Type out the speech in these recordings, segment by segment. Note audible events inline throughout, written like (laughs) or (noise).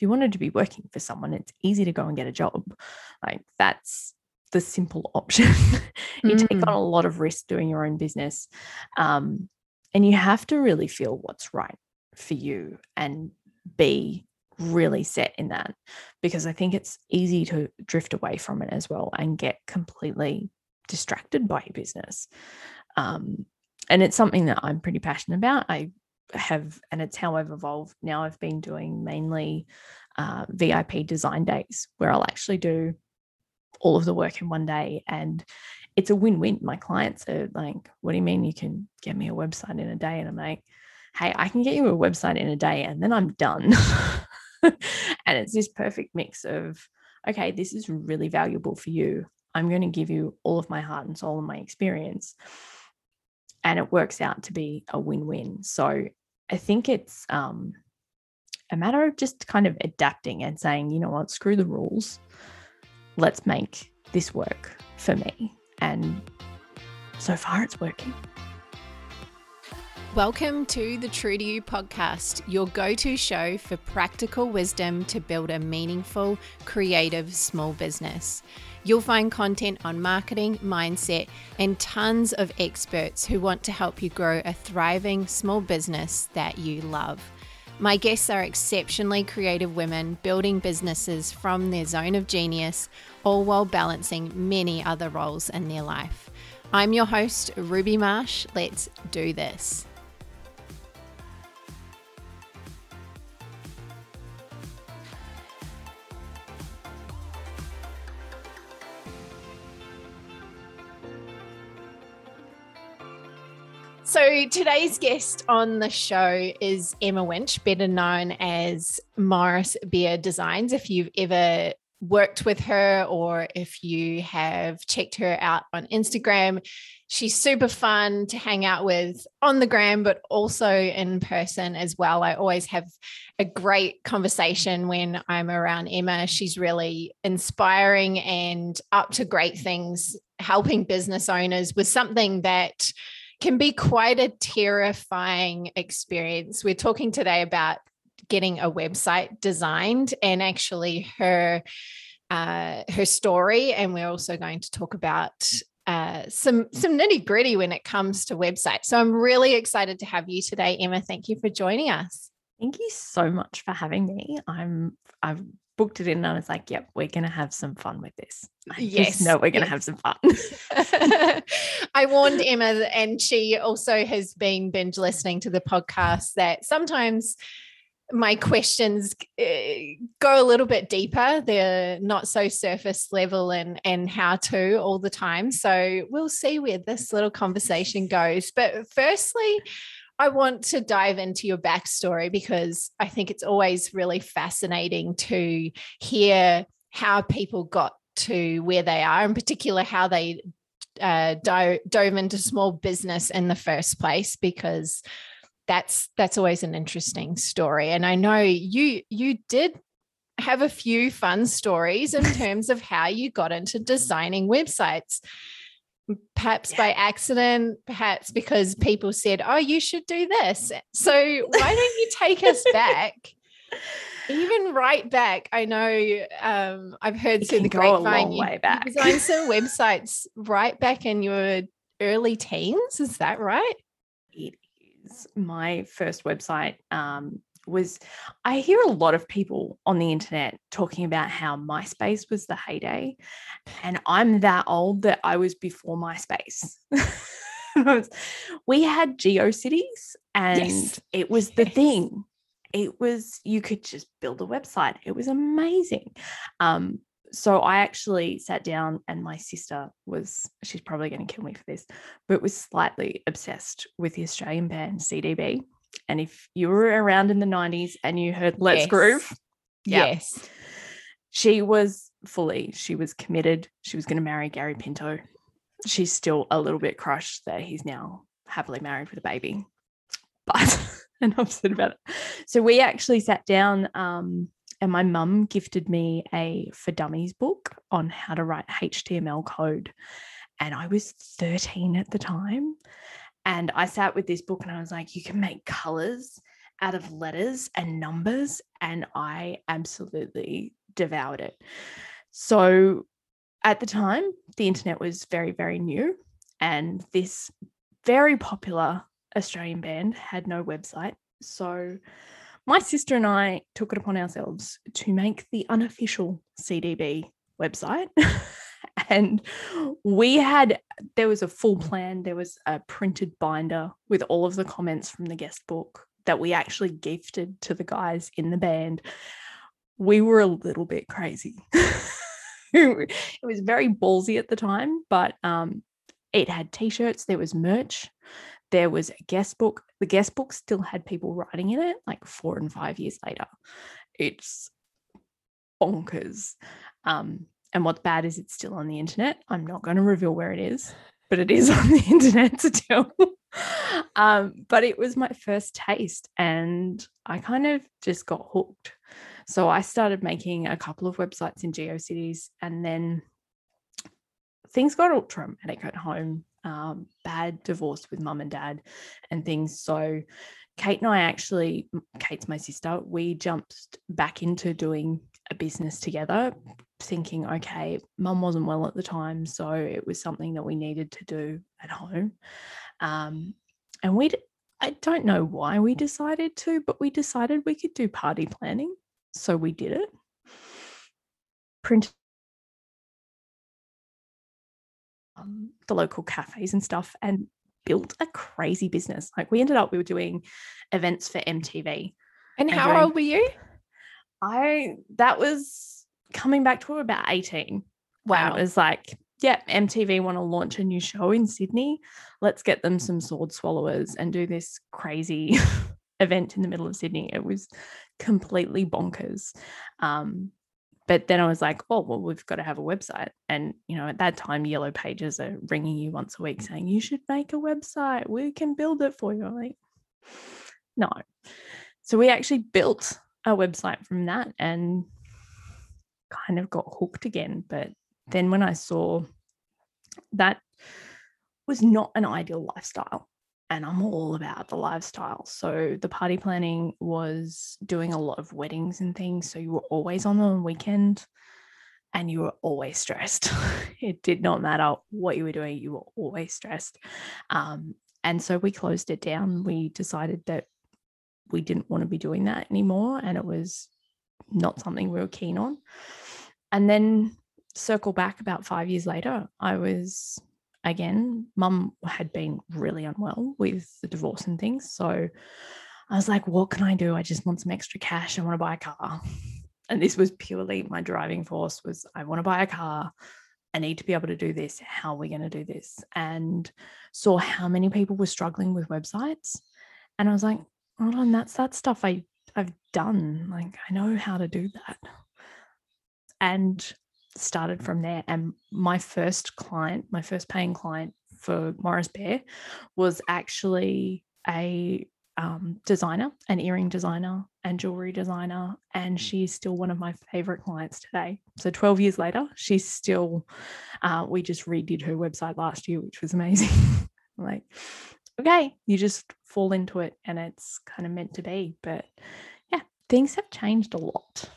if you wanted to be working for someone, it's easy to go and get a job. Like that's the simple (laughs) option. you mm. take on a lot of risk doing your own business. Um, and you have to really feel what's right for you and be really set in that because I think it's easy to drift away from it as well and get completely distracted by your business. Um, and it's something that I'm pretty passionate about. I have, and it's how I've evolved. Now I've been doing mainly uh, VIP design days where I'll actually do all of the work in one day and it's a win-win. My clients are like, what do you mean you can get me a website in a day? And I'm like, hey, I can get you a website in a day and then I'm done. (laughs) and it's this perfect mix of, okay, this is really valuable for you. I'm going to give you all of my heart and soul and my experience. And it works out to be a win win. So I think it's um, a matter of just kind of adapting and saying, you know what, screw the rules. Let's make this work for me. And so far, it's working. Welcome to the True to You podcast, your go to show for practical wisdom to build a meaningful, creative small business. You'll find content on marketing, mindset, and tons of experts who want to help you grow a thriving small business that you love. My guests are exceptionally creative women building businesses from their zone of genius, all while balancing many other roles in their life. I'm your host, Ruby Marsh. Let's do this. So today's guest on the show is Emma Winch, better known as Morris Bear Designs. If you've ever worked with her or if you have checked her out on Instagram, she's super fun to hang out with on the gram, but also in person as well. I always have a great conversation when I'm around Emma. She's really inspiring and up to great things, helping business owners with something that can be quite a terrifying experience. We're talking today about getting a website designed and actually her uh, her story, and we're also going to talk about uh, some some nitty gritty when it comes to websites. So I'm really excited to have you today, Emma. Thank you for joining us. Thank you so much for having me. I'm I've booked it in and I was like, yep, we're going to have some fun with this. I yes. No, we're going to yes. have some fun. (laughs) I warned (laughs) Emma, and she also has been binge listening to the podcast, that sometimes my questions eh, go a little bit deeper. They're not so surface level and and how to all the time. So we'll see where this little conversation goes. But firstly, I want to dive into your backstory because I think it's always really fascinating to hear how people got to where they are, in particular, how they uh, dove, dove into small business in the first place, because that's that's always an interesting story. And I know you you did have a few fun stories in (laughs) terms of how you got into designing websites perhaps yeah. by accident, perhaps because people said, Oh, you should do this. So (laughs) why don't you take us back? Even right back, I know um, I've heard through the grapevine you, way back. you designed (laughs) some websites right back in your early teens. Is that right? It is. My first website um, was I hear a lot of people on the internet talking about how MySpace was the heyday. And I'm that old that I was before MySpace. (laughs) we had GeoCities and yes. it was the yes. thing. It was, you could just build a website. It was amazing. Um, so I actually sat down and my sister was, she's probably going to kill me for this, but was slightly obsessed with the Australian band CDB. And if you were around in the 90s and you heard Let's yes. Groove, yes. She was fully, she was committed. She was going to marry Gary Pinto. She's still a little bit crushed that he's now happily married with a baby. But and I'm upset about it. So we actually sat down um, and my mum gifted me a for dummies book on how to write HTML code. And I was 13 at the time. And I sat with this book and I was like, you can make colors out of letters and numbers, and I absolutely devoured it. So at the time, the internet was very, very new, and this very popular Australian band had no website. So my sister and I took it upon ourselves to make the unofficial CDB website. (laughs) and we had, there was a full plan, there was a printed binder with all of the comments from the guest book that we actually gifted to the guys in the band. We were a little bit crazy. (laughs) it was very ballsy at the time, but um, it had t-shirts, there was merch, there was a guest book. The guest book still had people writing in it like four and five years later. It's bonkers. Um, and what's bad is it's still on the internet. I'm not going to reveal where it is, but it is (laughs) on the internet still. um, but it was my first taste, and I kind of just got hooked. So I started making a couple of websites in GeoCities, and then things got all traumatic at home um, bad divorce with mum and dad and things. So Kate and I actually, Kate's my sister, we jumped back into doing a business together, thinking, okay, mum wasn't well at the time. So it was something that we needed to do at home. Um, and we, I don't know why we decided to, but we decided we could do party planning. So we did it. Printed um, the local cafes and stuff and built a crazy business. Like we ended up, we were doing events for MTV. And, and how doing, old were you? I, that was coming back to about 18. Wow. it was like, yeah, MTV want to launch a new show in Sydney. Let's get them some sword swallowers and do this crazy (laughs) event in the middle of Sydney. It was completely bonkers. Um, but then I was like, oh, well, we've got to have a website. And, you know, at that time, Yellow Pages are ringing you once a week saying, you should make a website. We can build it for you. I'm like, no. So we actually built a website from that and kind of got hooked again. But then when I saw that was not an ideal lifestyle and I'm all about the lifestyle. So the party planning was doing a lot of weddings and things. So you were always on the weekend and you were always stressed. (laughs) it did not matter what you were doing, you were always stressed. Um, and so we closed it down. We decided that we didn't want to be doing that anymore. And it was not something we were keen on. And then circle back about five years later, I was again, mum had been really unwell with the divorce and things. So I was like, what can I do? I just want some extra cash. I want to buy a car. And this was purely my driving force was I want to buy a car. I need to be able to do this. How are we going to do this? And saw how many people were struggling with websites. And I was like, hold on, that's that stuff I, I've done. Like I know how to do that. And started from there. And my first client, my first paying client for Morris Bear was actually a um, designer, an earring designer and jewelry designer. And mm. she's still one of my favorite clients today. So 12 years later, she's still, uh, we just redid her website last year, which was amazing. (laughs) like, okay, you just fall into it and it's kind of meant to be. But yeah, things have changed a lot.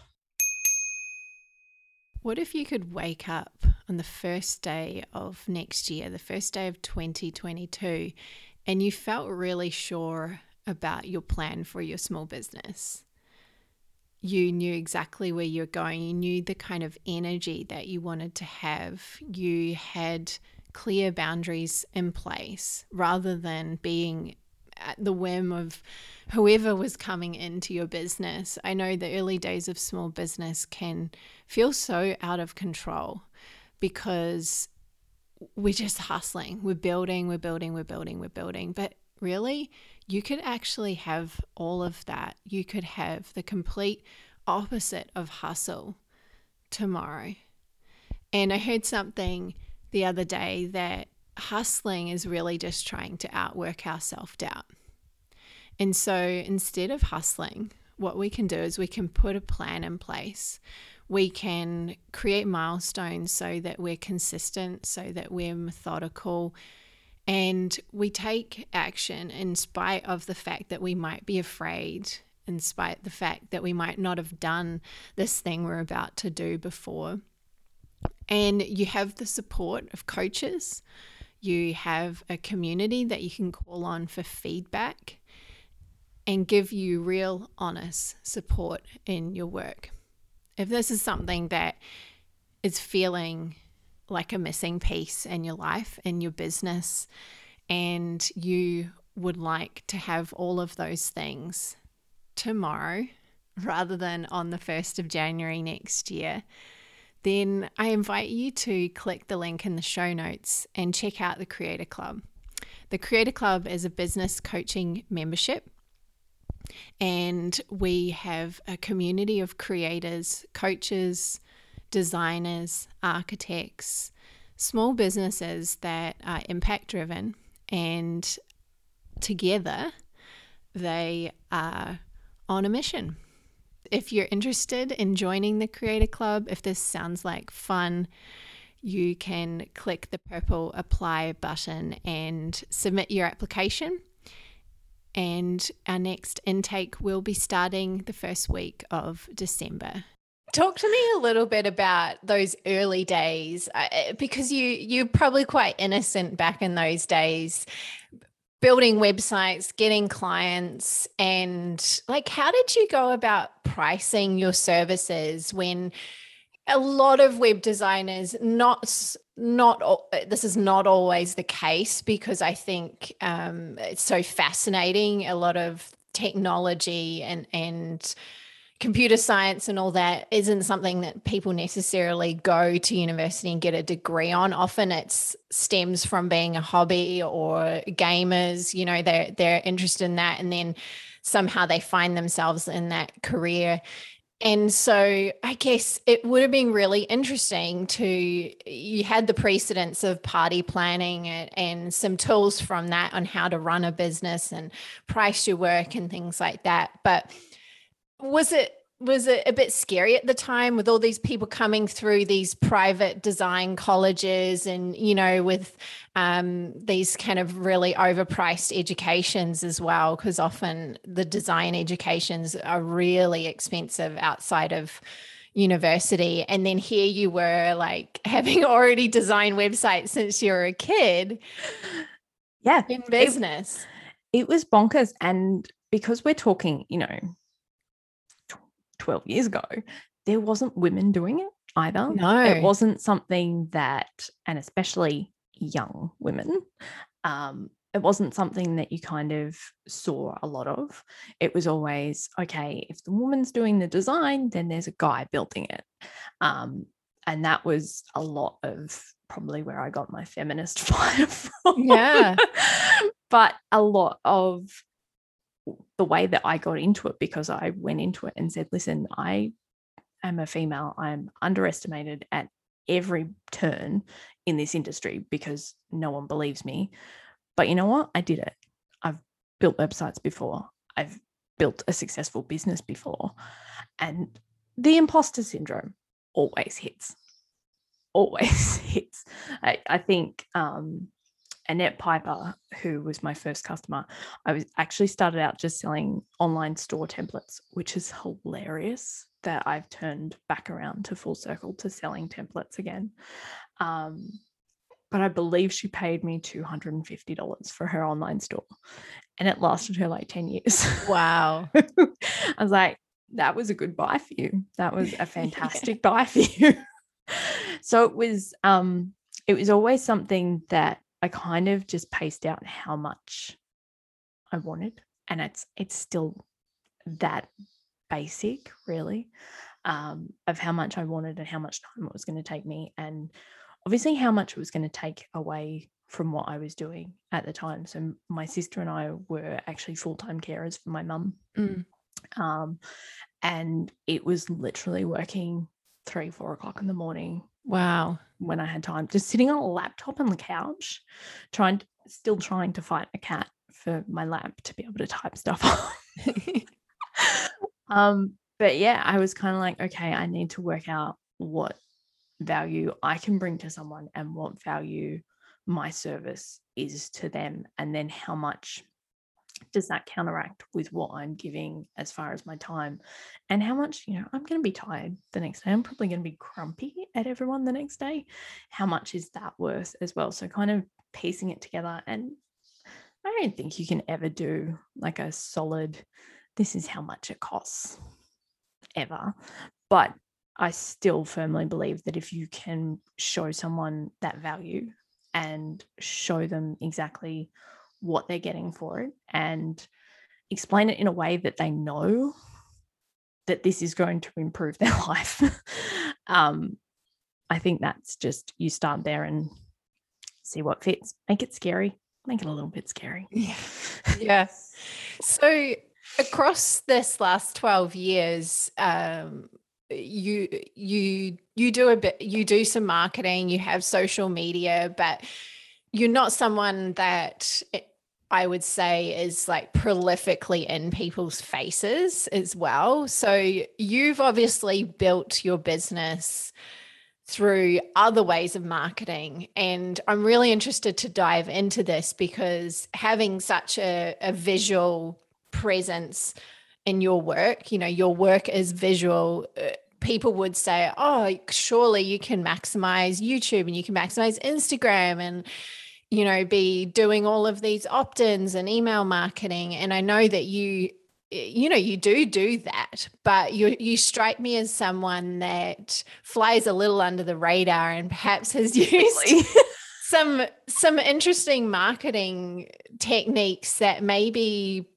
What if you could wake up on the first day of next year, the first day of 2022, and you felt really sure about your plan for your small business? You knew exactly where you're going, you knew the kind of energy that you wanted to have, you had clear boundaries in place rather than being at the whim of whoever was coming into your business. I know the early days of small business can feel so out of control because we're just hustling. We're building, we're building, we're building, we're building. But really, you could actually have all of that. You could have the complete opposite of hustle tomorrow. And I heard something the other day that hustling is really just trying to outwork our self doubt. And so instead of hustling, what we can do is we can put a plan in place. We can create milestones so that we're consistent, so that we're methodical, And we take action in spite of the fact that we might be afraid, in spite of the fact that we might not have done this thing we're about to do before. And you have the support of coaches, you have a community that you can call on for feedback and give you real, honest support in your work. If this is something that is feeling like a missing piece in your life, in your business, and you would like to have all of those things tomorrow rather than on the 1st of January next year, then I invite you to click the link in the show notes and check out the Creator Club. The Creator Club is a business coaching membership, and we have a community of creators, coaches, designers, architects, small businesses that are impact driven, and together they are on a mission if you're interested in joining the Creator Club, if this sounds like fun, you can click the purple apply button and submit your application. And our next intake will be starting the first week of December. Talk to me a little bit about those early days uh, because you you're probably quite innocent back in those days building websites, getting clients, and like, how did you go about pricing your services when a lot of web designers not not this is not always the case because I think um, it's so fascinating. A lot of technology and and computer science and all that isn't something that people necessarily go to university and get a degree on often it stems from being a hobby or gamers you know they're they're interested in that and then somehow they find themselves in that career and so I guess it would have been really interesting to you had the precedence of party planning and, and, some tools from that on how to run a business and price your work and things like that. But was it was it a bit scary at the time with all these people coming through these private design colleges and you know with um, these kind of really overpriced educations as well? Because often the design educations are really expensive outside of university. And then here you were like (laughs) having already designed websites since you were a kid. Yeah. In business. it, it was bonkers. And because we're talking you know 12 years ago, there wasn't women doing it either. No. It wasn't something that, and especially young women, um, it wasn't something that you kind of saw a lot of. It was always, okay, if the woman's doing the design, then there's a guy building it. Um, and that was a lot of probably where I got my feminist (laughs) fire from. Yeah. but a lot of the way that I got into it because I went into it and said, listen, I am a female. I'm underestimated at every turn in this industry because no one believes me. But you know what? I did it. I've built websites before. I've built a successful business before. And the imposter syndrome always hits. Always (laughs) hits. I, I think um, Annette Piper, who was my first customer, I was actually started out just selling online store templates, which is hilarious that I've turned back around to full circle to selling templates again. Um, but I believe she paid me $250 for her online store and it lasted her like 10 years. Wow. (laughs) I was like, that was a good buy for you. That was a (laughs) fantastic yeah. buy for you. (laughs) so it was um it was always something that I kind of just paced out how much I wanted. And it's it's still that basic, really, um, of how much I wanted and how much time it was going to take me. And obviously how much it was going to take away from what I was doing at the time. So my sister and I were actually full-time carers for my mum. Mm. Um, and it was literally working three, four o'clock in the morning Wow. When I had time, just sitting on a laptop on the couch, trying to, still trying to fight a cat for my lap to be able to type stuff (laughs) (laughs) um, but yeah, I was kind of like, okay, I need to work out what value I can bring to someone and what value my service is to them and then how much does that counteract with what I'm giving as far as my time and how much, you know, I'm going to be tired the next day. I'm probably going to be grumpy at everyone the next day. How much is that worth as well? So, kind of piecing it together. And I don't think you can ever do like a solid, this is how much it costs ever. But I still firmly believe that if you can show someone that value and show them exactly what they're getting for it and explain it in a way that they know that this is going to improve (laughs) their life. um, I think that's just you start there and see what fits. Make it scary. Make it a little bit scary. Yeah. (laughs) yeah. So across this last 12 years, um, you you you do a bit you do some marketing you have social media but you're not someone that I would say is like prolifically in people's faces as well. So you've obviously built your business through other ways of marketing. And I'm really interested to dive into this because having such a, a visual presence in your work, you know, your work is visual. Uh, people would say, oh, surely you can maximize YouTube and you can maximize Instagram and you know, be doing all of these opt ins and email marketing. And I know that you, you know, you do do that, but you you strike me as someone that flies a little under the radar and perhaps has (laughs) used (laughs) some some interesting marketing techniques that maybe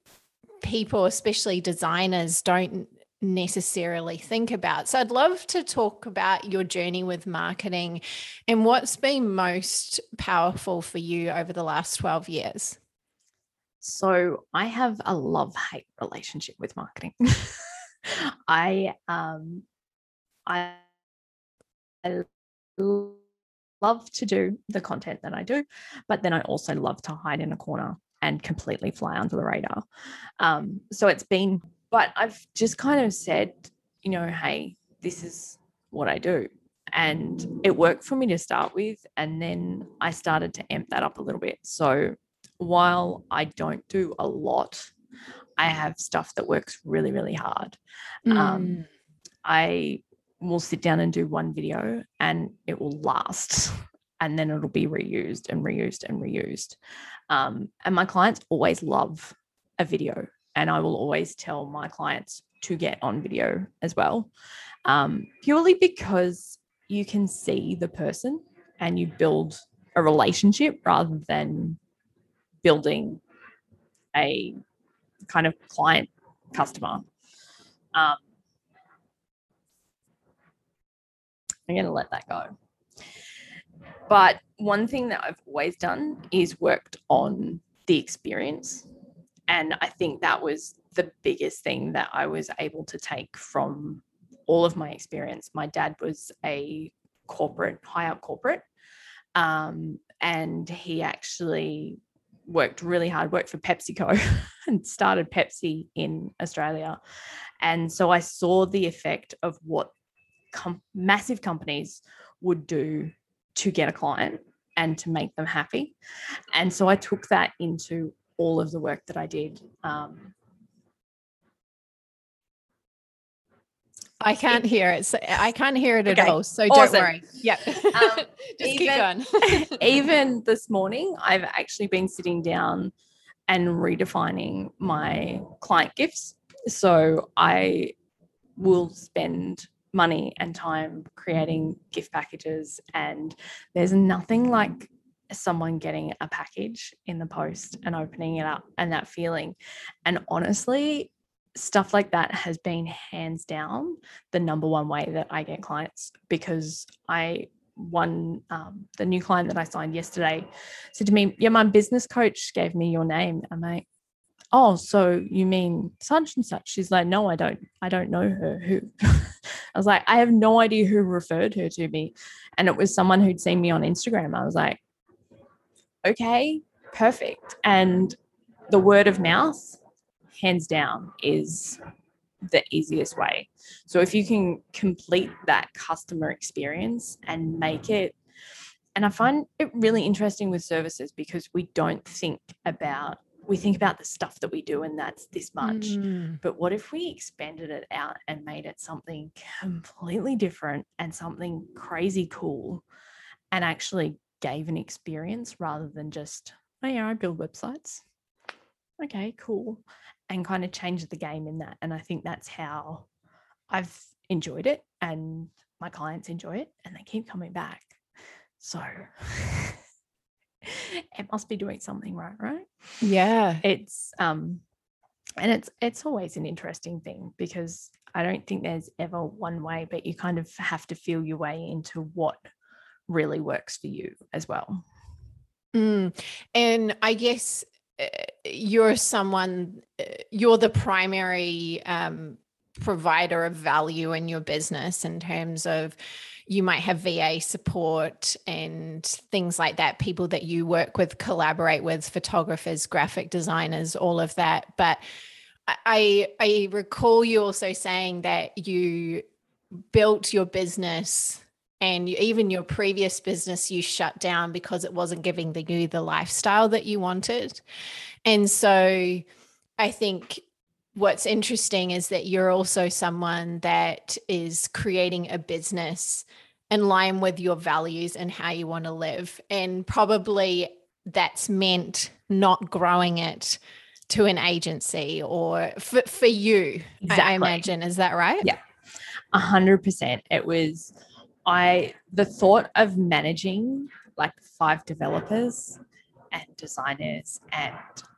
people, especially designers, don't necessarily think about. So I'd love to talk about your journey with marketing and what's been most powerful for you over the last 12 years. So I have a love hate relationship with marketing. (laughs) I um I, I love to do the content that I do, but then I also love to hide in a corner and completely fly under the radar. Um, so it's been but I've just kind of said, you know, hey, this is what I do. And it worked for me to start with. And then I started to amp that up a little bit. So while I don't do a lot, I have stuff that works really, really hard. Um, mm. Um, I will sit down and do one video and it will last and then it'll be reused and reused and reused. Um, and my clients always love a video and I will always tell my clients to get on video as well, um, purely because you can see the person and you build a relationship rather than building a kind of client customer. Um, I'm going to let that go. But one thing that I've always done is worked on the experience and I think that was the biggest thing that I was able to take from all of my experience. My dad was a corporate, high up corporate. Um, and he actually worked really hard, worked for PepsiCo (laughs) and started Pepsi in Australia. And so I saw the effect of what com- massive companies would do to get a client and to make them happy. And so I took that into all of the work that I did. Um, I can't hear it. So I can't hear it at okay. all. So don't worry. Yeah. Um, (laughs) Just even, keep going. (laughs) even this morning, I've actually been sitting down and redefining my client gifts. So I will spend money and time creating gift packages. And there's nothing like someone getting a package in the post and opening it up and that feeling. And honestly, stuff like that has been hands down the number one way that I get clients because I one um, the new client that I signed yesterday said to me, "Yeah, my business coach gave me your name." I'm like, "Oh, so you mean such and such?" She's like, "No, I don't. I don't know her. Who?" (laughs) I was like, "I have no idea who referred her to me," and it was someone who'd seen me on Instagram. I was like, okay, perfect. And the word of mouth, hands down, is the easiest way. So if you can complete that customer experience and make it and I find it really interesting with services because we don't think about we think about the stuff that we do and that's this much. Mm. But what if we expanded it out and made it something completely different and something crazy cool and actually gave an experience rather than just, oh yeah, I build websites. Okay, cool. And kind of change the game in that. And I think that's how I've enjoyed it and my clients enjoy it and they keep coming back. So (laughs) it must be doing something right, right? Yeah. It's um and it's it's always an interesting thing because I don't think there's ever one way, but you kind of have to feel your way into what really works for you as well. Mm. And I guess uh, you're someone, uh, you're the primary um, provider of value in your business in terms of you might have VA support and things like that, people that you work with, collaborate with, photographers, graphic designers, all of that. But I I recall you also saying that you built your business and you, even your previous business you shut down because it wasn't giving the, you the lifestyle that you wanted. And so I think what's interesting is that you're also someone that is creating a business in line with your values and how you want to live. And probably that's meant not growing it to an agency or for, for you, Exactly. I imagine. Is that right? Yeah. A hundred percent. It was I the thought of managing like five developers and designers and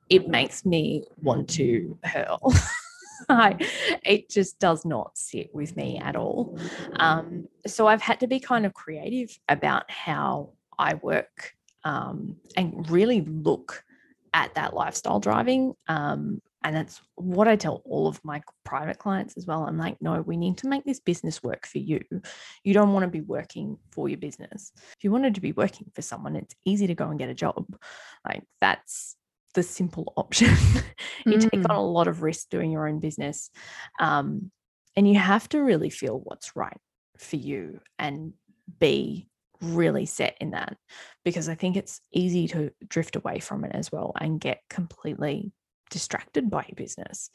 it makes me want to hurl. (laughs) I, it just does not sit with me at all. Um, so I've had to be kind of creative about how I work um, and really look at that lifestyle driving. Um, and that's what I tell all of my private clients as well. I'm like, no, we need to make this business work for you. You don't want to be working for your business. If you wanted to be working for someone, it's easy to go and get a job. Like that's the simple (laughs) option. you take Mm. on a lot of risk doing your own business. Um, and you have to really feel what's right for you and be really set in that because I think it's easy to drift away from it as well and get completely distracted by your business.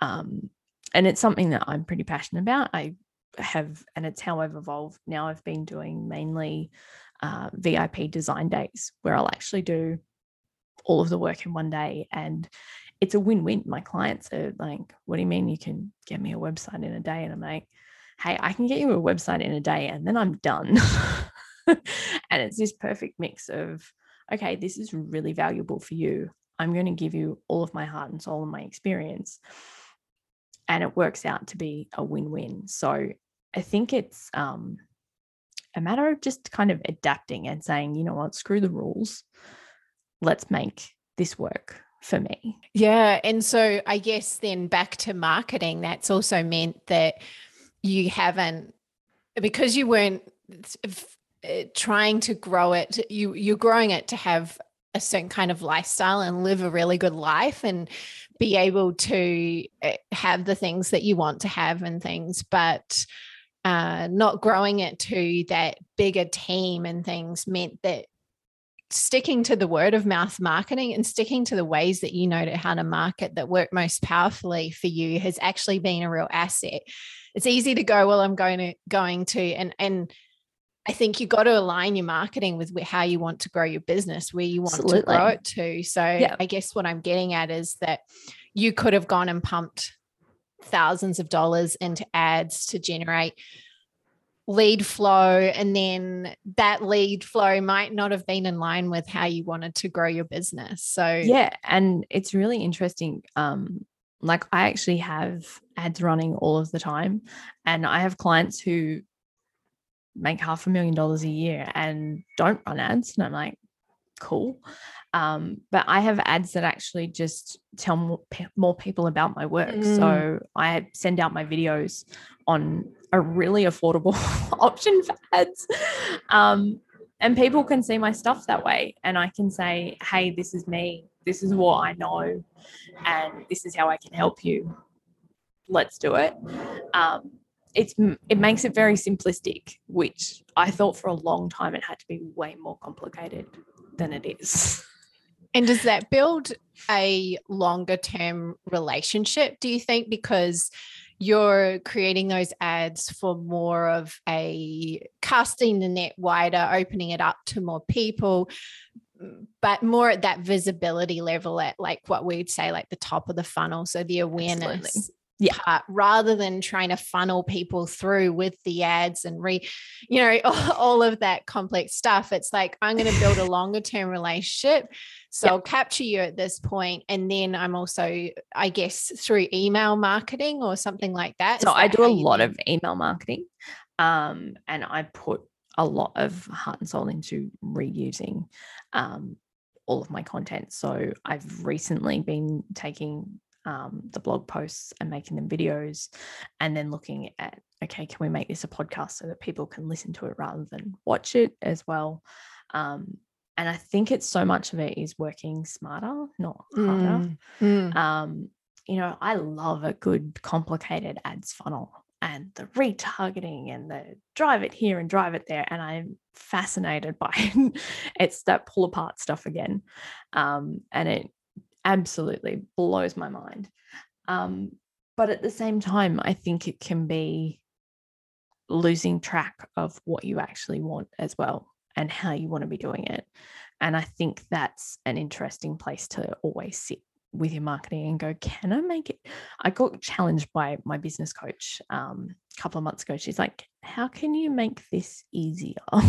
Um, and it's something that I'm pretty passionate about. I have, and it's how I've evolved. Now I've been doing mainly uh, VIP design days where I'll actually do all of the work in one day and it's a win-win. My clients are like, what do you mean you can get me a website in a day? And I'm like, hey, I can get you a website in a day and then I'm done. (laughs) and it's this perfect mix of, okay, this is really valuable for you. I'm going to give you all of my heart and soul and my experience. And it works out to be a win-win. So I think it's um, a matter of just kind of adapting and saying, you know what, screw the rules. Let's make this work for me. Yeah. And so I guess then back to marketing, that's also meant that you haven't, because you weren't uh, trying to grow it, you, you're growing it to have a certain kind of lifestyle and live a really good life and be able to uh, have the things that you want to have and things, but uh, not growing it to that bigger team and things meant that sticking to the word of mouth marketing and sticking to the ways that you know how to market that work most powerfully for you has actually been a real asset. It's easy to go, well, I'm going to going to and and I think you got to align your marketing with how you want to grow your business, where you want Absolutely. to grow it to. So Yeah. I guess what I'm getting at is that you could have gone and pumped thousands of dollars into ads to generate lead flow and then that lead flow might not have been in line with how you wanted to grow your business so yeah and it's really interesting um like i actually have ads running all of the time and i have clients who make half a million dollars a year and don't run ads. And i'm like cool. Um but i have ads that actually just tell more, pe- more people about my work. Mm. so i send out my videos on a really affordable (laughs) option for ads. Um and people can see my stuff that way. And i can say hey this is me. This is what i know. And this is how i can help you. Let's do it. Um, it's it makes it very simplistic, which I thought for a long time it had to be way more complicated than it is. And does that build a longer term relationship, do you think? Because you're creating those ads for more of a casting the net wider, opening it up to more people, but more at that visibility level at like what we'd say, like the top of the funnel. So the awareness. Absolutely yeah. part rather than trying to funnel people through with the ads and re you know (laughs) all, of that complex stuff it's like i'm going to build a (laughs) longer term relationship so yep. i'll capture you at this point and then i'm also i guess through email marketing or something like that so that i do a lot of email marketing um, and i put a lot of heart and soul into reusing um, all of my content so i've recently been taking um, the blog posts and making them videos and then looking at okay can we make this a podcast so that people can listen to it rather than watch it as well? Um, and i think it's so much of it is working smarter not harder. Mm, mm. Um, you know i love a good complicated ads funnel and the retargeting and the drive it here and drive it there and i'm fascinated (laughs) by it it's that pull apart stuff again. Um, and it absolutely blows my mind. Um, but at the same time, I think it can be losing track of what you actually want as well and how you want to be doing it. And I think that's an interesting place to always sit with your marketing and go, can I make it? I got challenged by my business coach um, a couple of months ago. She's like, how can you make this easier? (laughs)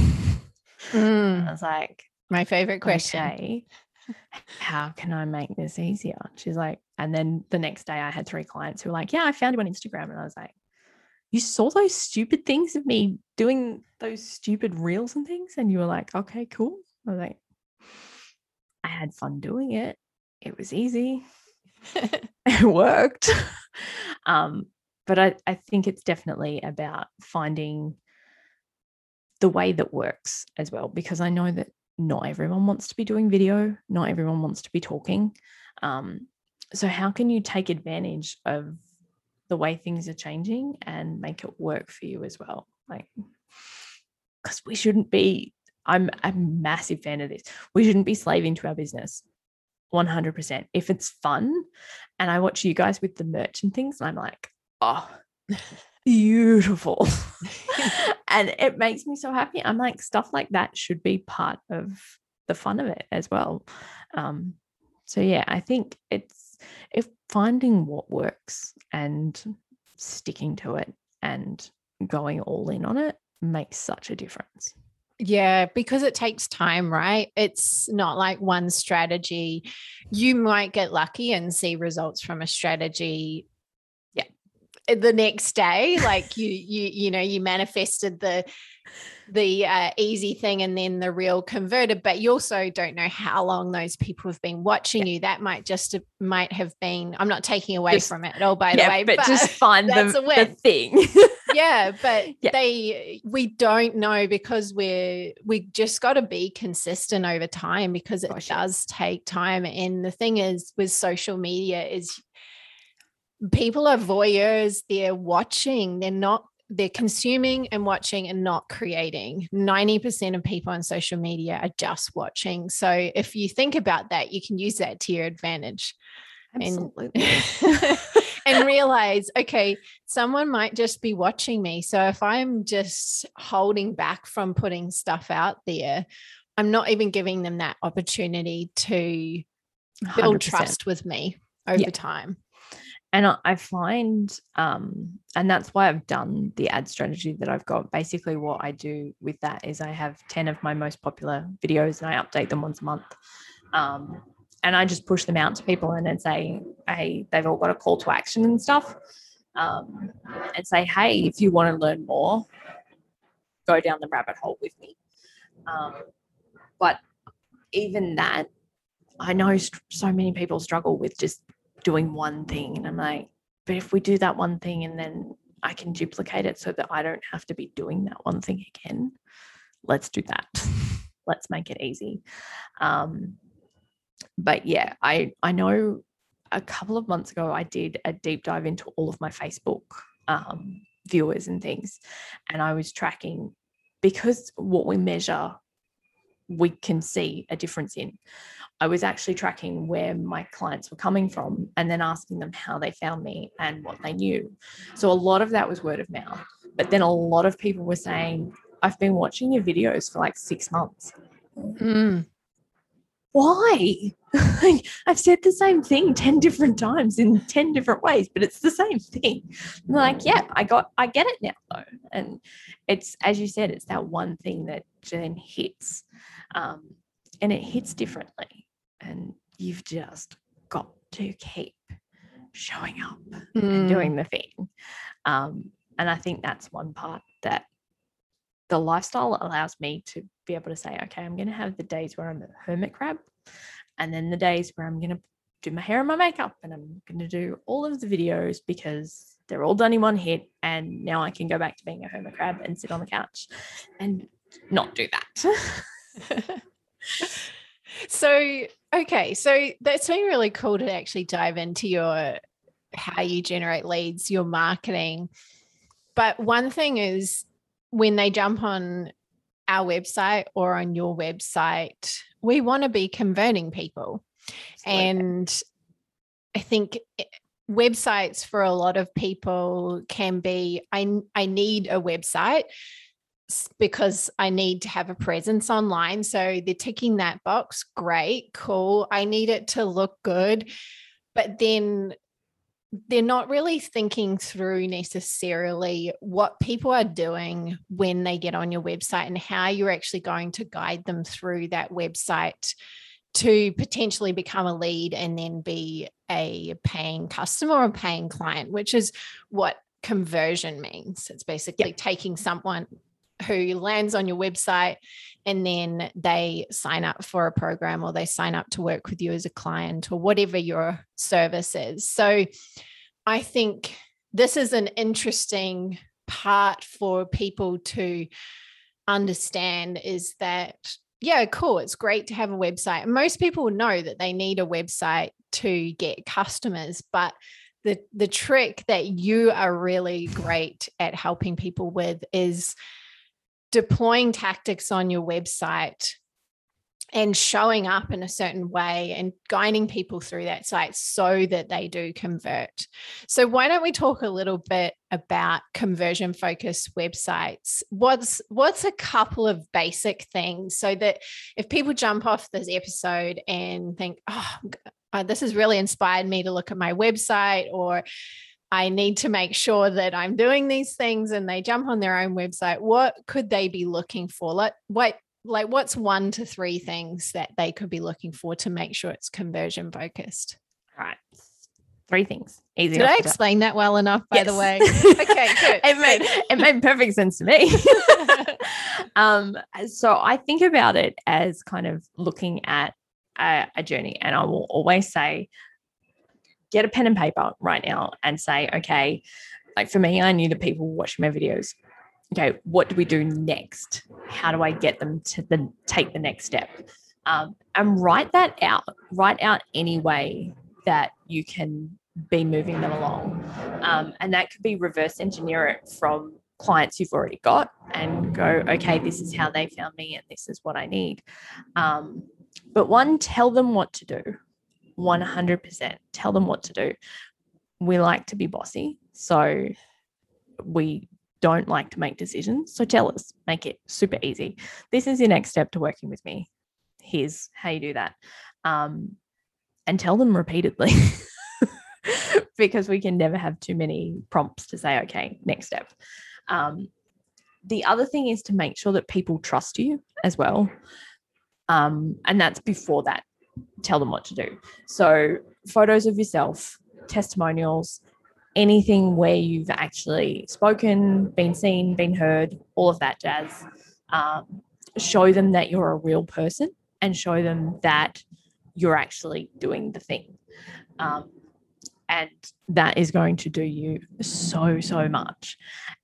Mm. I was like, my favorite question. Okay how can I make this easier? She's like, and then the next day I had three clients who were like, yeah, I found you on Instagram. And I was like, you saw those stupid things of me doing those stupid reels and things. And you were like, okay, cool. I was like, I had fun doing it. It was easy. (laughs) (laughs) it worked. (laughs) um, but I, I think it's definitely about finding the way that works as well, because I know that not everyone wants to be doing video, not everyone wants to be talking. Um, so, how can you take advantage of the way things are changing and make it work for you as well? Like, because we shouldn't be, I'm a massive fan of this. We shouldn't be slaving to our business 100%. If it's fun, and I watch you guys with the merch and things, and I'm like, oh, (laughs) beautiful. (laughs) (laughs) and it makes me so happy. I'm like, stuff like that should be part of the fun of it as well. Um, so yeah, I think it's if finding what works and sticking to it and going all in on it makes such a difference. Yeah, because it takes time, right? It's not like one strategy. You might get lucky and see results from a strategy the next day like you you you know you manifested the the uh, easy thing and then the real converted but you also don't know how long those people have been watching yeah. you that might just might have been i'm not taking away just, from it at all by yeah, the way but, but just find (laughs) the, the thing (laughs) yeah but yeah. they we don't know because we're we just got to be consistent over time because it Gosh, does take time and the thing is with social media is people are voyeurs they're watching they're not they're consuming and watching and not creating 90% of people on social media are just watching so if you think about that you can use that to your advantage Absolutely. (laughs) and, and (laughs) realize okay someone might just be watching me so if i'm just holding back from putting stuff out there i'm not even giving them that opportunity to build 100%. trust with me over yeah. time and I find, um, and that's why I've done the ad strategy that I've got. Basically, what I do with that is I have 10 of my most popular videos and I update them once a month. Um, and I just push them out to people and then say, hey, they've all got a call to action and stuff. Um, and say, hey, if you want to learn more, go down the rabbit hole with me. Um, but even that, I know so many people struggle with just doing one thing. And I'm like, but if we do that one thing and then I can duplicate it so that I don't have to be doing that one thing again, let's do that. (laughs) let's make it easy. Um, but yeah, I I know a couple of months ago I did a deep dive into all of my Facebook um, viewers and things. And I was tracking because what we measure, we can see a difference in. I was actually tracking where my clients were coming from and then asking them how they found me and what they knew. So a lot of that was word of mouth. But then a lot of people were saying, I've been watching your videos for like six months. Mm. Why? (laughs) I've said the same thing 10 different times in 10 different ways, but it's the same thing. I'm like, yeah, I got, I get it now though. And it's, as you said, it's that one thing that then hits um, and it hits differently. And you've just got to keep showing up mm. and doing the thing. Um, and I think that's one part that the lifestyle allows me to be able to say, okay, I'm going to have the days where I'm a hermit crab, and then the days where I'm going to do my hair and my makeup, and I'm going to do all of the videos because they're all done in one hit. And now I can go back to being a hermit crab and sit on the couch and not do that. (laughs) so, okay, so that's been really cool to actually dive into your how you generate leads, your marketing. But one thing is when they jump on our website or on your website, we want to be converting people. Absolutely. And I think eh, websites for a lot of people can be I, I need a website because I need to have a presence online. So they're ticking that box. Great, cool. I need it to look good. But then they're not really thinking through necessarily what people are doing when they get on your website and how you're actually going to guide them through that website to potentially become a lead and then be a paying customer or a paying client, which is what conversion means. It's basically yep. taking someone who lands on your website and then they sign up for a program or they sign up to work with you as a client or whatever your service is. So I think this is an interesting part for people to understand is that yeah cool it's great to have a website most people know that they need a website to get customers but the the trick that you are really great at helping people with is deploying tactics on your website and showing up in a certain way and guiding people through that site so that they do convert. So why don't we talk a little bit about conversion focused websites? What's what's a couple of basic things so that if people jump off this episode and think, "Oh, uh, this has really inspired me to look at my website or I need to make sure that I'm doing these things and they jump on their own website. What could they be looking for? Like, what, like what's one to three things that they could be looking for to make sure it's conversion focused? All right. Three things. Easy. Did I explain that well enough, by yes. the way? (laughs) okay, good. it made it made perfect sense to me. (laughs) um, so I think about it as kind of looking at a, a journey, and I will always say, get a pen and paper right now and say, okay, like for me, I knew the people watching my videos. Okay, what do we do next? How do I get them to the, take the next step? Um, and write that out. Write out any way that you can be moving them along. Um, and that could be reverse engineer it from clients you've already got and go, okay, this is how they found me and this is what I need. Um, but one, tell them what to do. 100%. Tell them what to do. We like to be bossy. So we don't like to make decisions. So tell us, make it super easy. This is your next step to working with me. Here's how you do that. Um, and tell them repeatedly (laughs) because we can never have too many prompts to say, okay, next step. Um, the other thing is to make sure that people trust you as well. Um, and that's before that tell them what to do. So, photos of yourself, testimonials, anything where you've actually spoken, been seen, been heard, all of that jazz. Um, show them that you're a real person and show them that you're actually doing the thing. Um, and that is going to do you so, so much.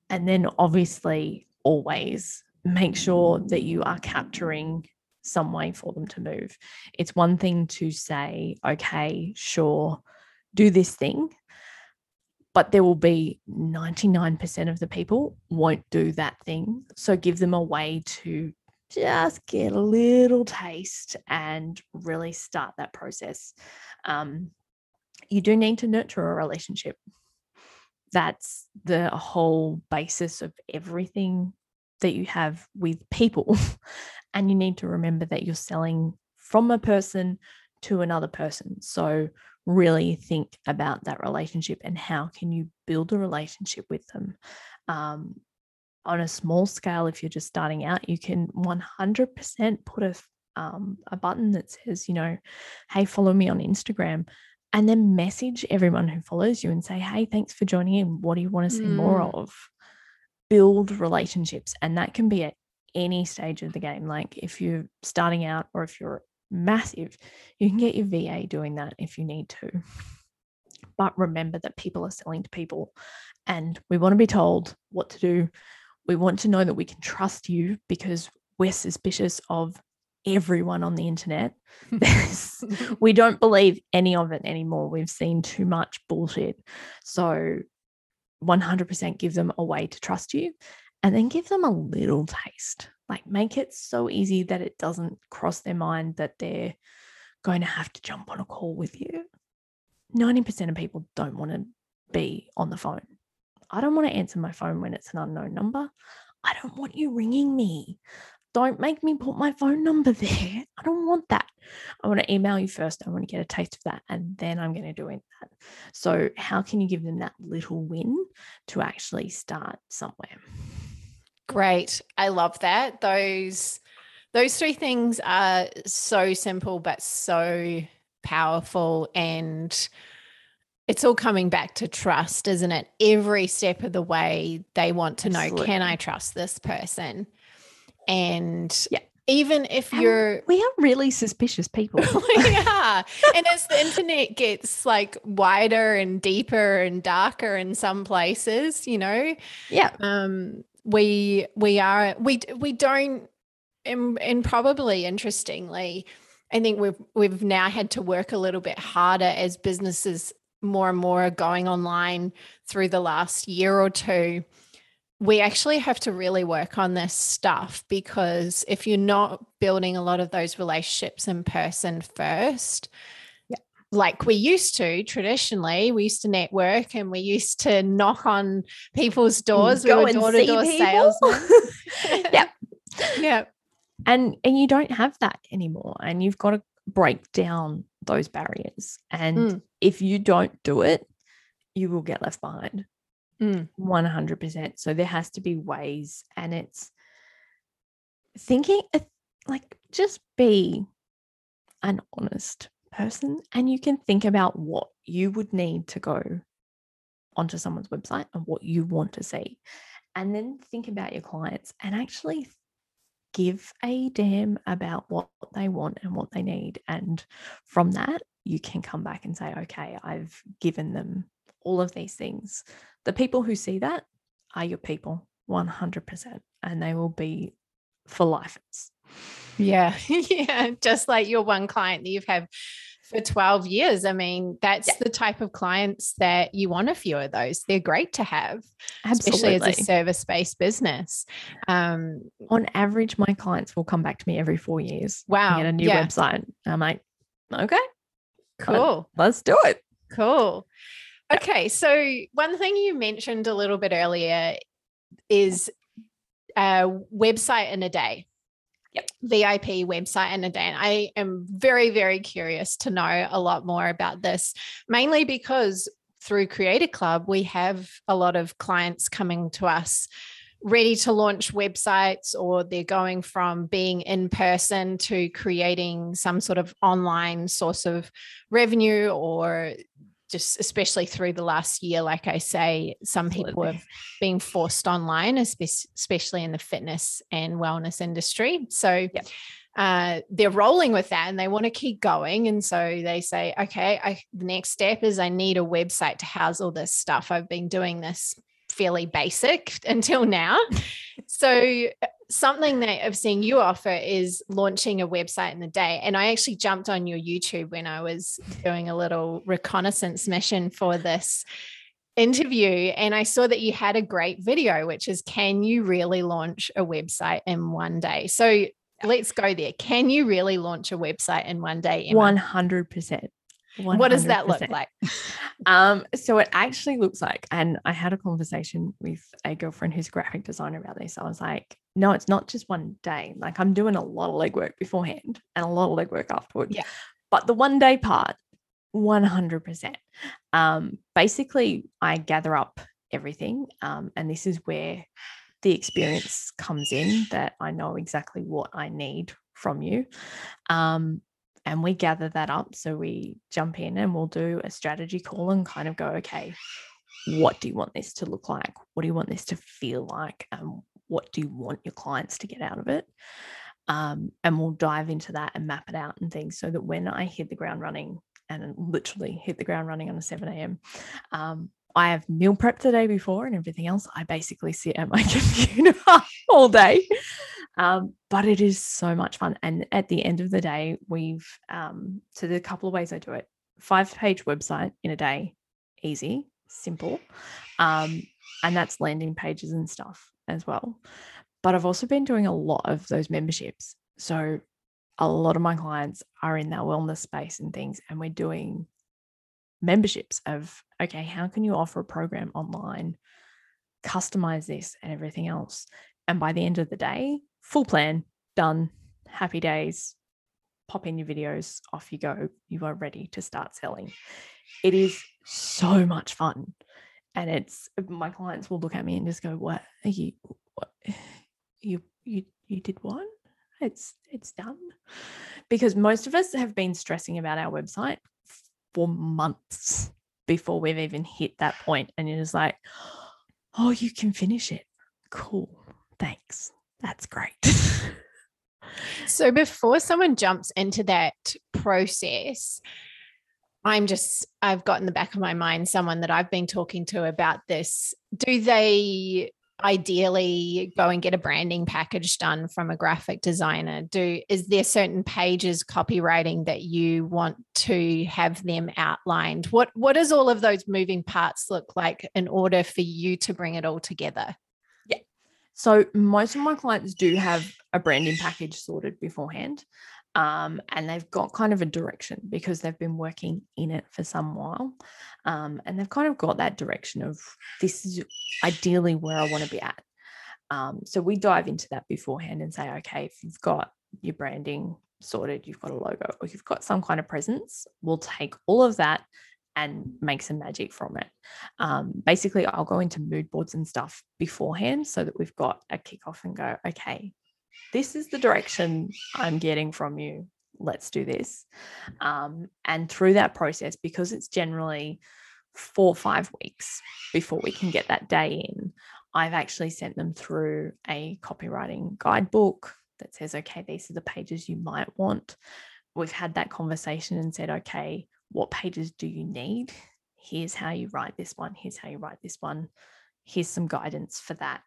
And then obviously, always make sure that you are capturing some way for them to move. It's one thing to say, okay, sure, do this thing. but there will be 99% of the people won't do that thing. So give them a way to just get a little taste and really start that process. Um, you do need to nurture a relationship. That's the whole basis of everything that you have with people. (laughs) and you need to remember that you're selling from a person to another person. So really think about that relationship and how can you build a relationship with them. Um, on a small scale, if you're just starting out, you can 100% put a um, a button that says, you know, hey, follow me on Instagram, and then message everyone who follows you and say, hey, thanks for joining in. What do you want to see mm. more of? Build relationships, and that can be at any stage of the game. Like if you're starting out or if you're massive, you can get your VA doing that if you need to. But remember that people are selling to people, and we want to be told what to do we want to know that we can trust you because we're suspicious of everyone on the internet. (laughs) we don't believe any of it anymore. We've seen too much bullshit. So 100% give them a way to trust you and then give them a little taste. Like make it so easy that it doesn't cross their mind that they're going to have to jump on a call with you. 90% of people don't want to be on the phone. I don't want to answer my phone when it's an unknown number. I don't want you ringing me. Don't make me put my phone number (laughs) there. I don't want that. I want to email you first. I want to get a taste of that. And then I'm going to do it that. So, how can you give them that little win to actually start somewhere? Great. I love that. Those those three things are so simple but so powerful and it's all coming back to trust, isn't it? Every step of the way, they want to Absolutely. know can I trust this person? And yeah. even if you're. We are really suspicious people. (laughs) yeah. and as the internet gets like wider and deeper and darker in some places, you know, yeah. Um, we we are we we don't and, and probably interestingly I think we've we've now had to work a little bit harder as businesses more and more are going online through the last year or two, we actually have to really work on this stuff because if you're not building a lot of those relationships in person first, like we used to traditionally, we used to network and we used to knock on people's doors. Go we were door to door salesmen. (laughs) (laughs) yep. Yep. And and you don't have that anymore. And you've got to break down those barriers. And mm. if you don't do it, you will get left behind. Mm. 100%. So there has to be ways, and it's thinking like just be an honest person, and you can think about what you would need to go onto someone's website and what you want to see. And then think about your clients and actually give a damn about what they want and what they need. And from that, you can come back and say, okay, I've given them all of these things. The people who see that are your people 100%, and they will be for life. Yeah. (laughs) yeah. Just like your one client that you've had for 12 years. I mean, that's yeah. the type of clients that you want a few of those. They're great to have, Absolutely. especially as a service based business. Um, On average, my clients will come back to me every four years. Wow. Get a new yeah. website. I'm like, okay, cool. Let's do it. Cool. Okay. So, one thing you mentioned a little bit earlier is a website in a day. Yep. VIP website in a day. And I am very, very curious to know a lot more about this, mainly because through Creator Club, we have a lot of clients coming to us ready to launch websites or they're going from being in person to creating some sort of online source of revenue or just especially through the last year, like I say, some Absolutely. people have been forced online, especially in the fitness and wellness industry. So yep. uh, they're rolling with that and they want to keep going. And so they say, okay, I, the next step is I need a website to house all this stuff. I've been doing this fairly basic (laughs) until now. so something that I've seen you offer is launching a website in the day. And I actually jumped on your YouTube when I was doing a little reconnaissance mission for this. interview and I saw that you had a great video, which is Can you really launch a website in one day? So let's go there. Can you really launch a website in one day? Emma? 100%. 100%. What does that look like? (laughs) um, so it actually looks like, and I had a conversation with a girlfriend who's a graphic designer about this. I was like, no, it's not just one day. Like I'm doing a lot of legwork beforehand and a lot of legwork afterwards. Yeah. But the one day part 100%. Um, basically, I gather up everything. Um, and this is where the experience comes in that I know exactly what I need from you. Um, and we gather that up. So we jump in and we'll do a strategy call and kind of go, okay, what do you want this to look like? What do you want this to feel like? And what do you want your clients to get out of it? Um, and we'll dive into that and map it out and things so that when I hit the ground running, and literally hit the ground running on a 7 a.m. Um, I have meal prep the day before and everything else. I basically sit at my (laughs) computer all day. Um, but it is so much fun. And at the end of the day, we've, um, so a couple of ways I do it five page website in a day, easy, simple. Um, and that's landing pages and stuff as well. But I've also been doing a lot of those memberships. So a lot of my clients are in that wellness space and things, and we're doing memberships of okay, how can you offer a program online, customize this and everything else. And by the end of the day, full plan, done, happy days, pop in your videos, off you go. You are ready to start selling. It is so much fun. And it's uh, my clients will look at me and just go, What? Are you what? (sighs) You you you did what? it's it's done. Because most of us have been stressing about our website for months before we've even hit that point and you're just like oh you can finish it. Cool. Thanks. That's great. (laughs) So before someone jumps into that process I'm just, I've got in the back of my mind someone that I've been talking to about this. Do they ideally go and get a branding package done from a graphic designer? Do is there certain pages copywriting that you want to have them outlined? What what does all of those moving parts look like in order for you to bring it all together? Yeah. So most of my clients do have a branding package sorted beforehand um, and they've got kind of a direction because they've been working in it for some while. Um, and they've kind of got that direction of this is ideally where I want to be at. Um, so we dive into that beforehand and say, okay, if you've got your branding sorted, you've got a logo, or you've got some kind of presence, we'll take all of that and make some magic from it. Um, basically, I'll go into mood boards and stuff beforehand so that we've got a kickoff and go, okay, this is the direction I'm getting from you. Let's do this. Um, and through that process, because it's generally four or five weeks before we can get that day in, I've actually sent them through a copywriting guidebook that says, okay, these are the pages you might want. We've had that conversation and said, okay, what pages do you need? Here's how you write this one. Here's how you write this one. Here's some guidance for that.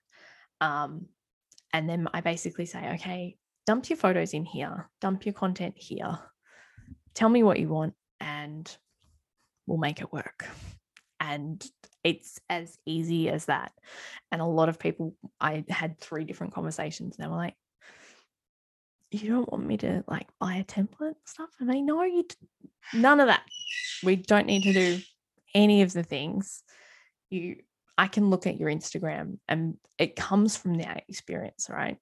Um, and then I basically say, okay, dump your photos in here, dump your content here, tell me what you want, and we'll make it work. And it's as easy as that. And a lot of people, I had three different conversations, and they were like, you don't want me to like buy a template stuff? And I know you, none of that. We don't need to do any of the things. You I can look at your Instagram and it comes from that experience, right?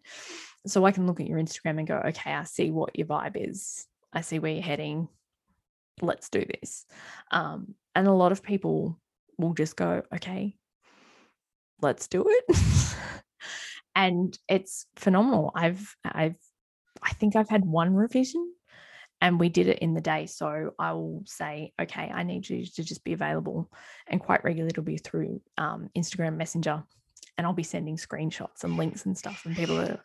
So I can look at your Instagram and go, okay, I see what your vibe is. I see where you're heading. Let's do this. Um, and a lot of people will just go, okay, let's do it. (laughs) and it's phenomenal. I've, I've, I think I've had one revision and we did it in the day. So I will say, okay, I need you to just be available. And quite regularly, it'll be through um, Instagram Messenger, and I'll be sending screenshots and links and stuff. And people are,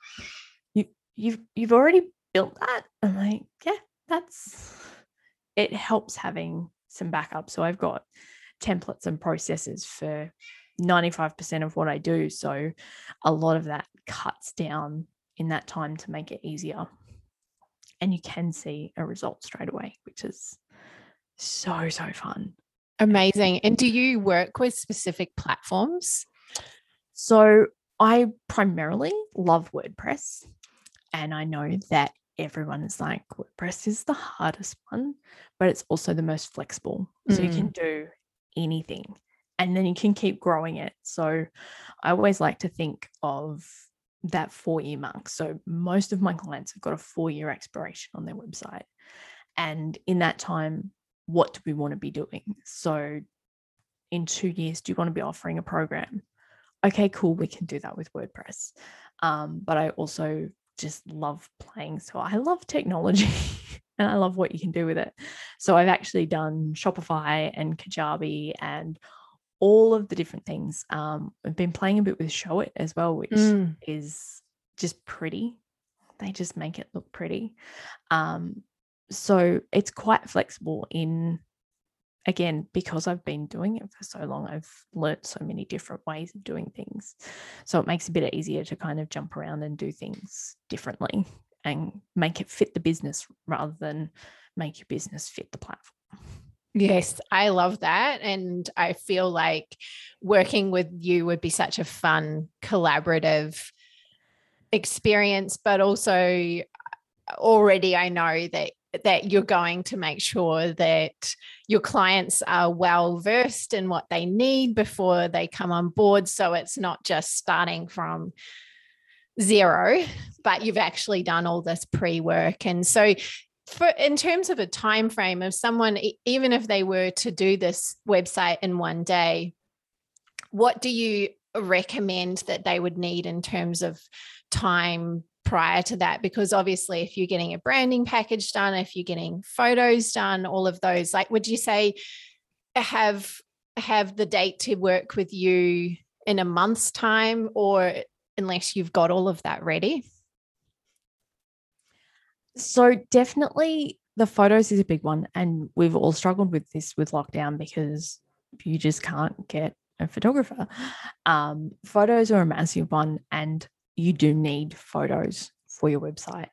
you, you've you've already built that. I'm like, yeah, that's. It helps having some backup. So I've got templates and processes for 95% of what I do. So a lot of that cuts down in that time to make it easier and you can see a result straight away, which is so, so fun. Amazing. And do you work with specific platforms? So I primarily love WordPress. And I know that everyone is like, WordPress is the hardest one, but it's also the most flexible. So mm. you can mm. do anything and then you can keep growing it. So I always like to think of that four year mark. So most of my clients have got a four year expiration on their website. And in that time, what do we want to be doing? So in two years, do you want to be offering a program? Okay, cool, we can do that with WordPress. Um, but I also just love playing. So I love technology (laughs) and I love what you can do with it. So I've actually done Shopify and Kajabi and all of the different things. Um, I've been playing a bit with Showit as well, which mm. is just pretty. They just make it look pretty. Um, so it's quite flexible in again because i've been doing it for so long i've learnt so many different ways of doing things so it makes it a bit easier to kind of jump around and do things differently and make it fit the business rather than make your business fit the platform Yes, I love that. And I feel like working with you would be such a fun, collaborative experience. But also, uh, already I know that that you're going to make sure that your clients are well versed in what they need before they come on board so it's not just starting from zero but you've actually done all this pre-work and so for in terms of a time frame of someone even if they were to do this website in one day what do you recommend that they would need in terms of time prior to that? Because obviously if you're getting a branding package done if you're getting photos done all of those like would you say have have the date to work with you in a month's time or unless you've got all of that ready so definitely the photos is a big one. And we've all struggled with this with lockdown because you just can't get a photographer. Um, photos are a massive one, and you do need photos for your website.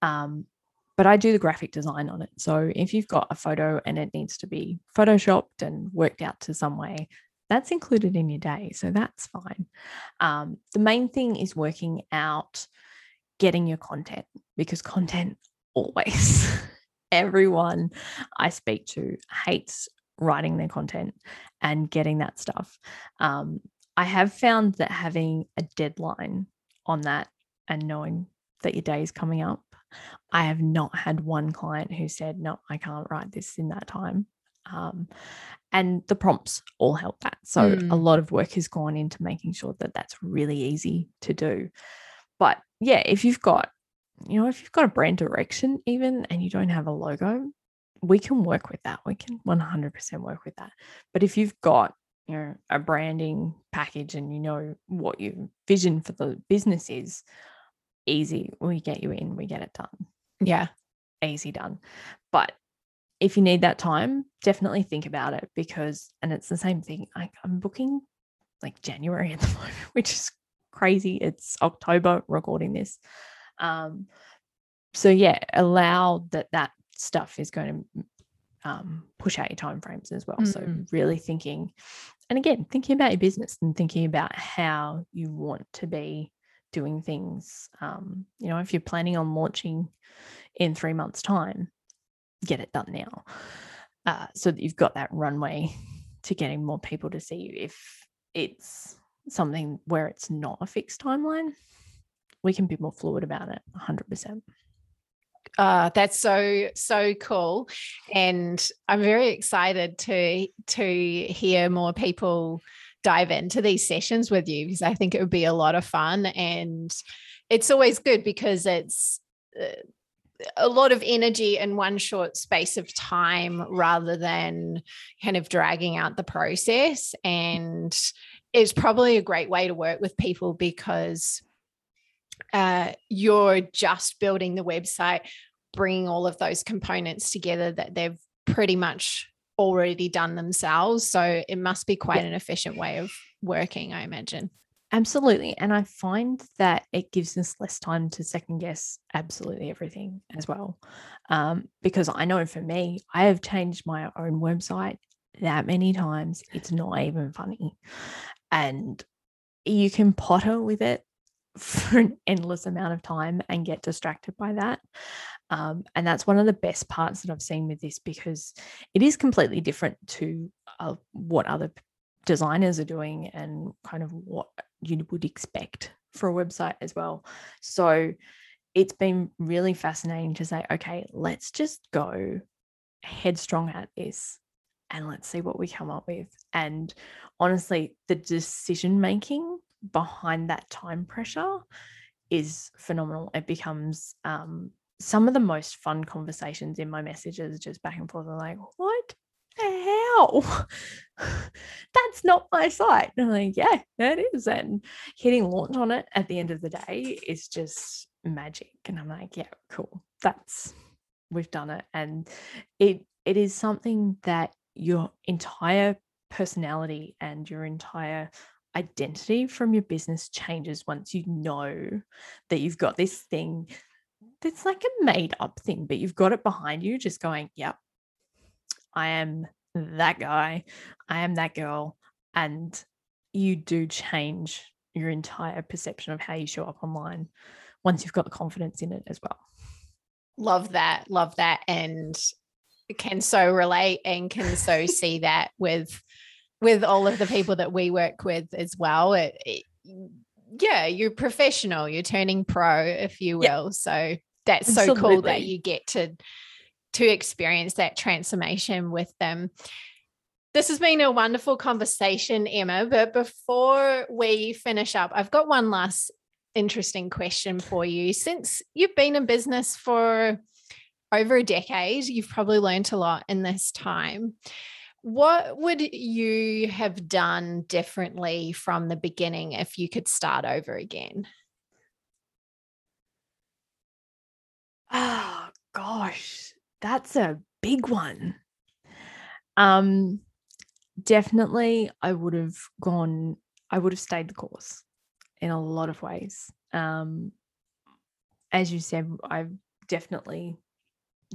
Um, but I do the graphic design on it. So if you've got a photo and it needs to be photoshopped and worked out to some way, that's included in your day. So that's fine. Um, the main thing is working out getting your content because content always, (laughs) everyone I speak to hates writing their content and getting that stuff. Um, I have found that having a deadline on that and knowing that your day is coming up, I have not had one client who said, No, I can't write this in that time. Um, and the prompts all help that. So mm. a lot of work has gone into making sure that that's really easy to do. But yeah, if you've got, you know, if you've got a brand direction even and you don't have a logo, we can work with that. We can 100% work with that. But if you've got, you know, a branding package and you know what your vision for the business is, easy. We get you in, we get it done. Yeah. Easy done. But if you need that time, definitely think about it because, and it's the same thing. I, I'm booking like January at the (laughs) moment, which is crazy. It's October recording this. Um, so yeah, allow that that stuff is going to um, push out your time frames as well. Mm-hmm. So really thinking, and again, thinking about your business and thinking about how you want to be doing things. Um, you know, if you're planning on launching in three months' time, get it done now, uh, so that you've got that runway to getting more people to see you. If it's something where it's not a fixed timeline, we can be more fluid about it 100%. Uh, that's so so cool, and I'm very excited to to hear more people dive into these sessions with you because I think it would be a lot of fun, and it's always good because it's uh, a lot of energy in one short space of time rather than kind of dragging out the process. And it's probably a great way to work with people because uh, you're just building the website, bringing all of those components together that they've pretty much already done themselves. So it must be quite yeah. an efficient way of working, I imagine. Absolutely. And I find that it gives us less time to second guess absolutely everything as well. Um, because I know for me, I have changed my own website that many times, it's not even funny. And you can potter with it for an endless amount of time and get distracted by that. Um, and that's one of the best parts that I've seen with this because it is completely different to uh, what other designers are doing and kind of what you would expect for a website as well. So it's been really fascinating to say, okay, let's just go headstrong at this and let's see what we come up with. And honestly, the decision making behind that time pressure is phenomenal. It becomes um, some of the most fun conversations in my messages, just back and forth. I'm like, what the hell? (laughs) That's not my site. And I'm like, yeah, that is. And hitting launch on it at the end of the day is just magic. And I'm like, yeah, cool. That's we've done it. And it it is something that your entire personality and your entire identity from your business changes once you know that you've got this thing that's like a made up thing, but you've got it behind you, just going, yep, I am that guy, I am that girl. And you do change your entire perception of how you show up online once you've got the confidence in it as well. Love that. Love that. And can so relate and can so (laughs) see that with with all of the people that we work with as well. It, it, yeah, you're professional, you're turning pro, if you will. Yep. So that's Absolutely. so cool that you get to to experience that transformation with them. This has been a wonderful conversation, Emma. But before we finish up, I've got one last interesting question for you. Since you've been in business for over a decade, you've probably learned a lot in this time. What would you have done differently from the beginning if you could start over again? Oh gosh, that's a big one. Um definitely I would have gone I would have stayed the course in a lot of ways. Um as you said, I've definitely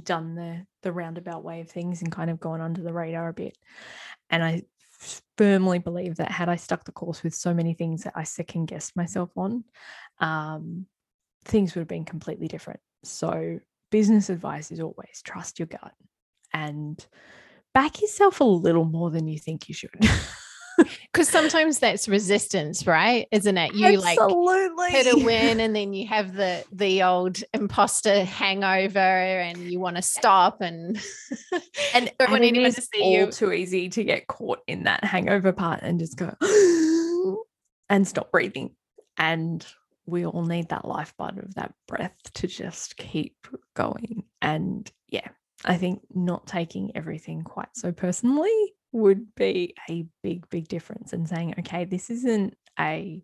done the the roundabout way of things and kind of gone under the radar a bit. And I firmly believe that had I stuck the course with so many things that I second guessed myself on, um, things would have been completely different. So business advice is always trust your gut and back yourself a little more than you think you should. (laughs) (laughs) Because sometimes that's resistance, right? Isn't it? You Absolutely. like hit a (laughs) win and then you have the the old imposter hangover and you want to stop and (laughs) and don't want anyone to see all you. Too easy to get caught in that hangover part and just go (gasps) and stop breathing. And we all need that lifeblood of that breath to just keep going. And yeah, I think not taking everything quite so personally would be a big, big difference and saying, okay, this isn't a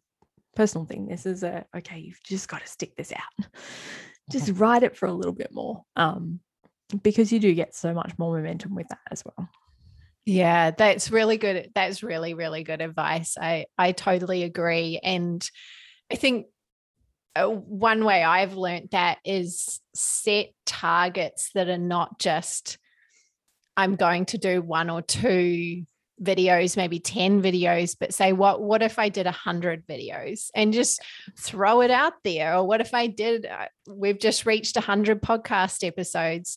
personal thing. This is a, okay, you've just got to stick this out. (laughs) Just (laughs) ride it for a little bit more. Um, because you do get so much more momentum with that as well. Yeah, that's really good. That's really, really good advice. I I totally agree. And I think uh, one way I've learned that is set targets that are not just I'm going to do one or two videos maybe 10 videos but say what what if i did 100 videos and just throw it out there or what if i did uh, we've just reached 100 podcast episodes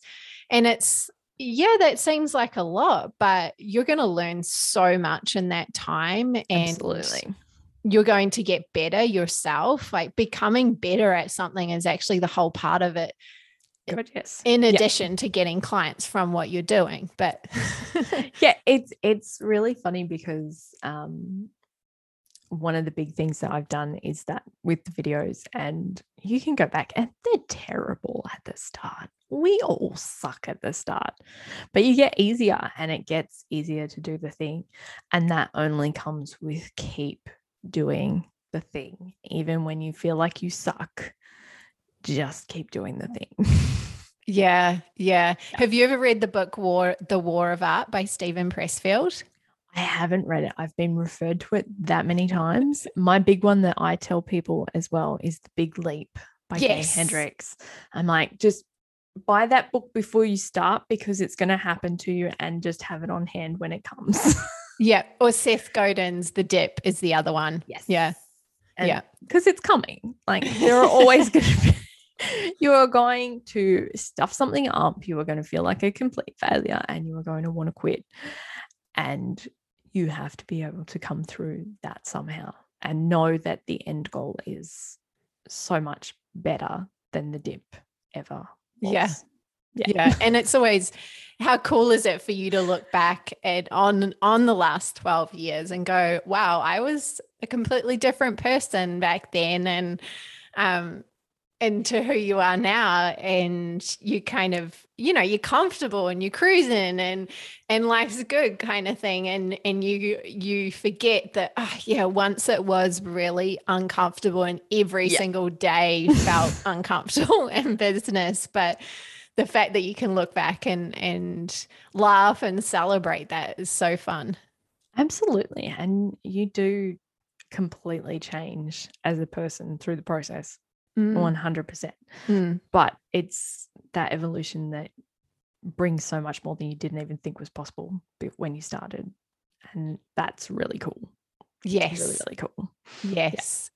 and it's yeah that seems like a lot but you're going to learn so much in that time and Absolutely you're going to get better yourself. Like becoming better at something is actually the whole part of it. Yes. In addition to getting clients from what you're doing. But (laughs) yeah, it's it's really funny because um one of the big things that I've done is that with the videos, and you can go back and they're terrible at the start. We all suck at the start, but you get easier and it gets easier to do the thing. And that only comes with keep doing the thing, even when you feel like you suck. Just keep doing the thing. yeah, (laughs) yeah. Have you ever read the book War The War of Art by Steven Pressfield? I haven't read it. I've been referred to it that many times. My big one that I tell people as well is The Big Leap by yes. Gay Hendricks. I'm like, just buy that book before you start because it's going to happen to you and just have it on hand when it comes. (laughs) yeah. Or Seth Godin's The Dip is the other one. Yes. Yeah. And Yeah. Because it's coming. Like there are (laughs) always going to be. (laughs) You are going to stuff something up. You are going to feel like a complete failure and you are going to want to quit. And you have to be able to come through that somehow and know that the end goal is so much better than the dip ever. Yeah. was. yeah and it's always how cool is it for you to look back at on on the last 12 years and go wow i was a completely different person back then and um and to who you are now and you kind of you know you're comfortable and you're cruising and and life's good kind of thing and and you you forget that oh, yeah once it was really uncomfortable and every Yeah. single day felt (laughs) uncomfortable (laughs) in business but the fact that you can look back and and laugh and celebrate that is so fun Absolutely. And you do completely change as a person through the process, Mm, 100%. mm. But it's that evolution that brings so much more than you didn't even think was possible when you started. And that's really cool. Yes Really, really cool. Yes.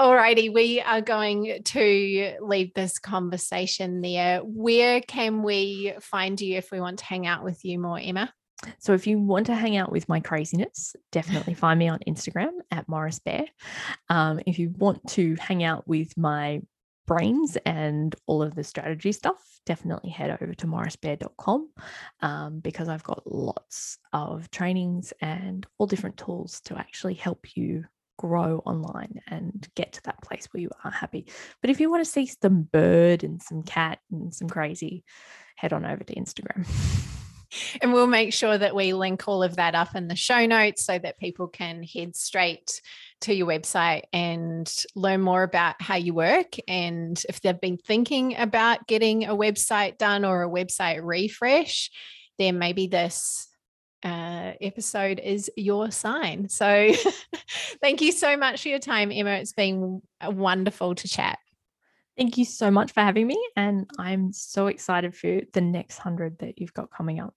Alrighty, we are going to leave this conversation there. Where can we find you if we want to hang out with you more, Emma? So if you want to hang out with my craziness, definitely (laughs) find me on Instagram at Morris Bear. Um, if you want to hang out with my brains and all of the strategy stuff, definitely head over to morrisbear.com um, because I've got lots of trainings and all different tools to actually help you grow online and get to that place where you are happy. But if you want to see some bird and some cat and some crazy, head on over to Instagram. (laughs) And we'll make sure that we link all of that up in the show notes so that people can head straight to your website and learn more about how you work. And if they've been thinking about getting a website done or a website refresh, then maybe this uh, episode is your sign. So (laughs) thank you so much for your time, Emma. It's been wonderful to chat. Thank you so much for having me. And I'm so excited for the next hundred that you've got coming up.